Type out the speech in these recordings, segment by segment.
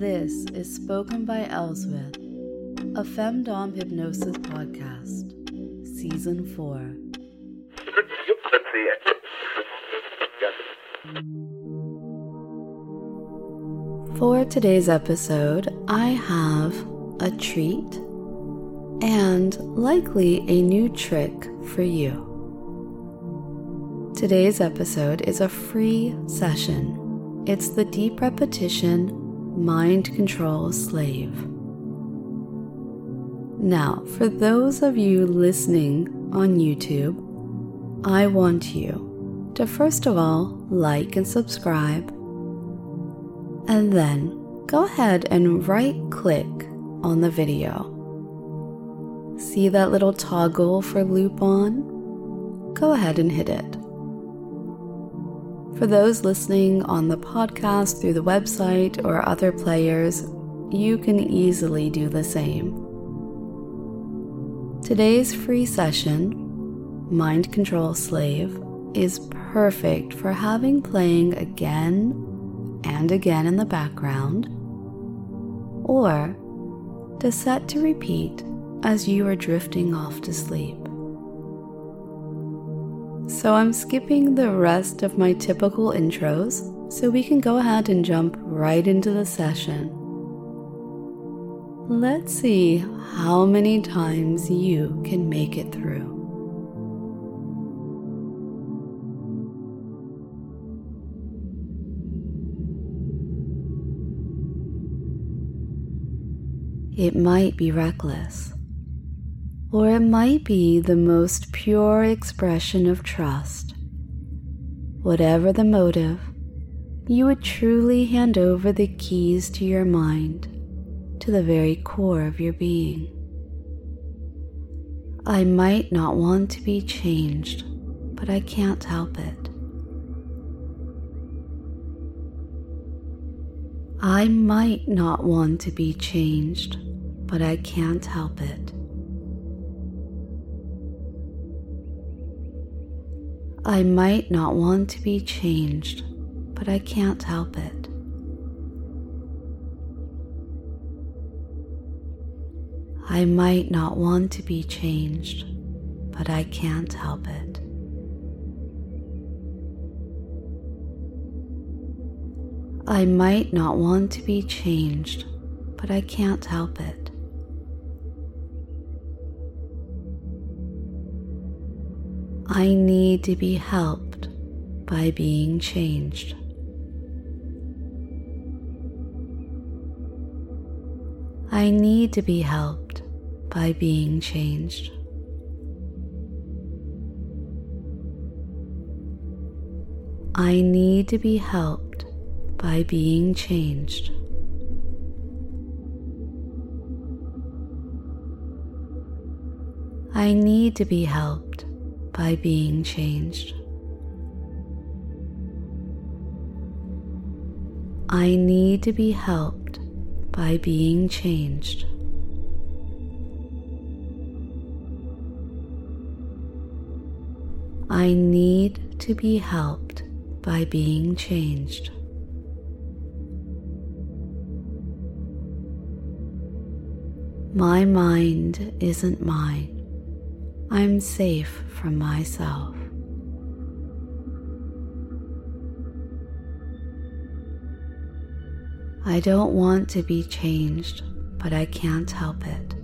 This is Spoken by Elswyth, a Femdom Hypnosis podcast, Season 4. For today's episode, I have a treat and likely a new trick for you. Today's episode is a free session. It's the Deep Repetition Mind Control Slave. Now, for those of you listening on YouTube, I want you to first of all like and subscribe, and then go ahead and right click on the video. See that little toggle for loop on? Go ahead and hit it. For those listening on the podcast through the website or other players, you can easily do the same. Today's free session, Mind Control Slave, is perfect for having playing again and again in the background, or to set to repeat as you are drifting off to sleep. So I'm skipping the rest of my typical intros so we can go ahead and jump right into the session. Let's see how many times you can make it through. It might be reckless or it might be the most pure expression of trust. Whatever the motive, you would truly hand over the keys to your mind, to the very core of your being. I might not want to be changed, but I can't help it. I might not want to be changed, but I can't help it. I might not want to be changed, but I can't help it. I might not want to be changed, but I can't help it. I might not want to be changed, but I can't help it. I need to be helped by being changed. I need to be helped by being changed. I need to be helped by being changed. I need to be helped by being changed. I need to be helped by being changed. I need to be helped by being changed. My mind isn't mine. I'm safe from myself. I don't want to be changed, but I can't help it.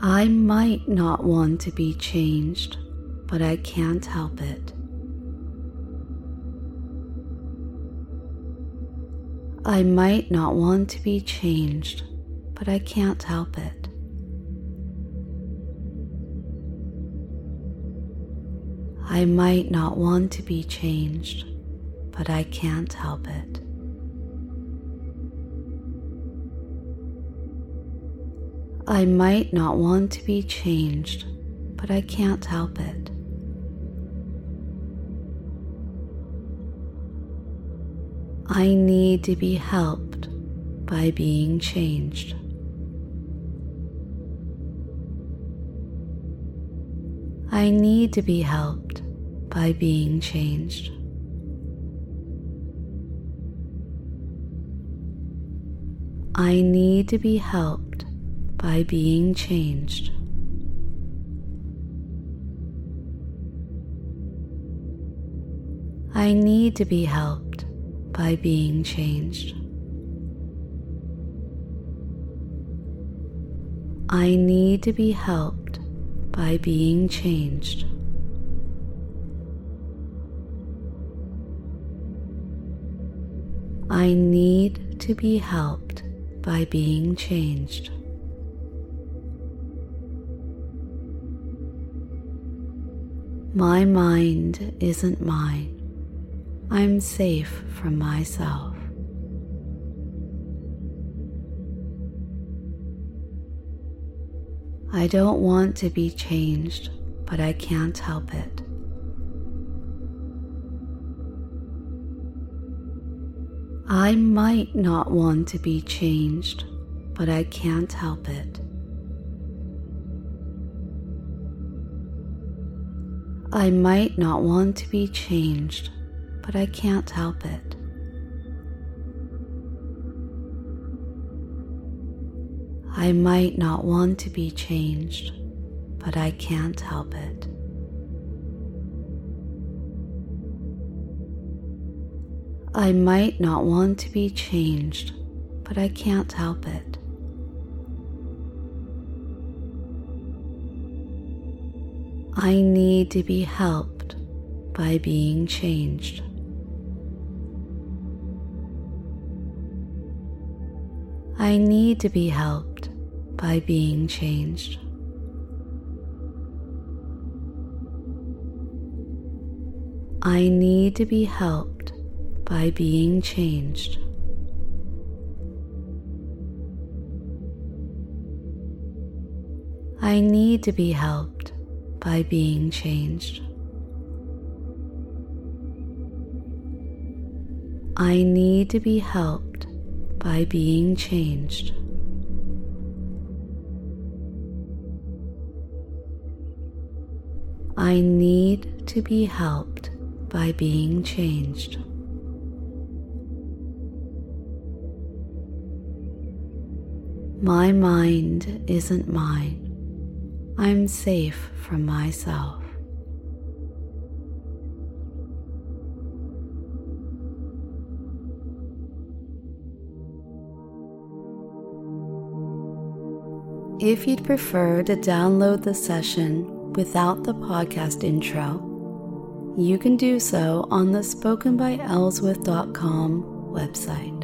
I might not want to be changed, but I can't help it. I might not want to be changed, but I can't help it. I might not want to be changed, but I can't help it. I might not want to be changed, but I can't help it. I need to be helped by being changed. I need to be helped by being changed. I need to be helped by being changed. I need to be helped by being changed. I need to be helped by being changed. I need to be helped by being changed. My mind isn't mine. I'm safe from myself. I don't want to be changed, but I can't help it. I might not want to be changed, but I can't help it. I might not want to be changed, but I can't help it. I might not want to be changed, but I can't help it. I might not want to be changed, but I can't help it. I need to be helped by being changed. I need to be helped by being changed. I need to be helped by being changed. I need to be helped by being changed. I need to be helped by being changed. I need to be helped by being changed. My mind isn't mine. I'm safe from myself. If you'd prefer to download the session without the podcast intro, you can do so on the spokenbyelswyth.com website.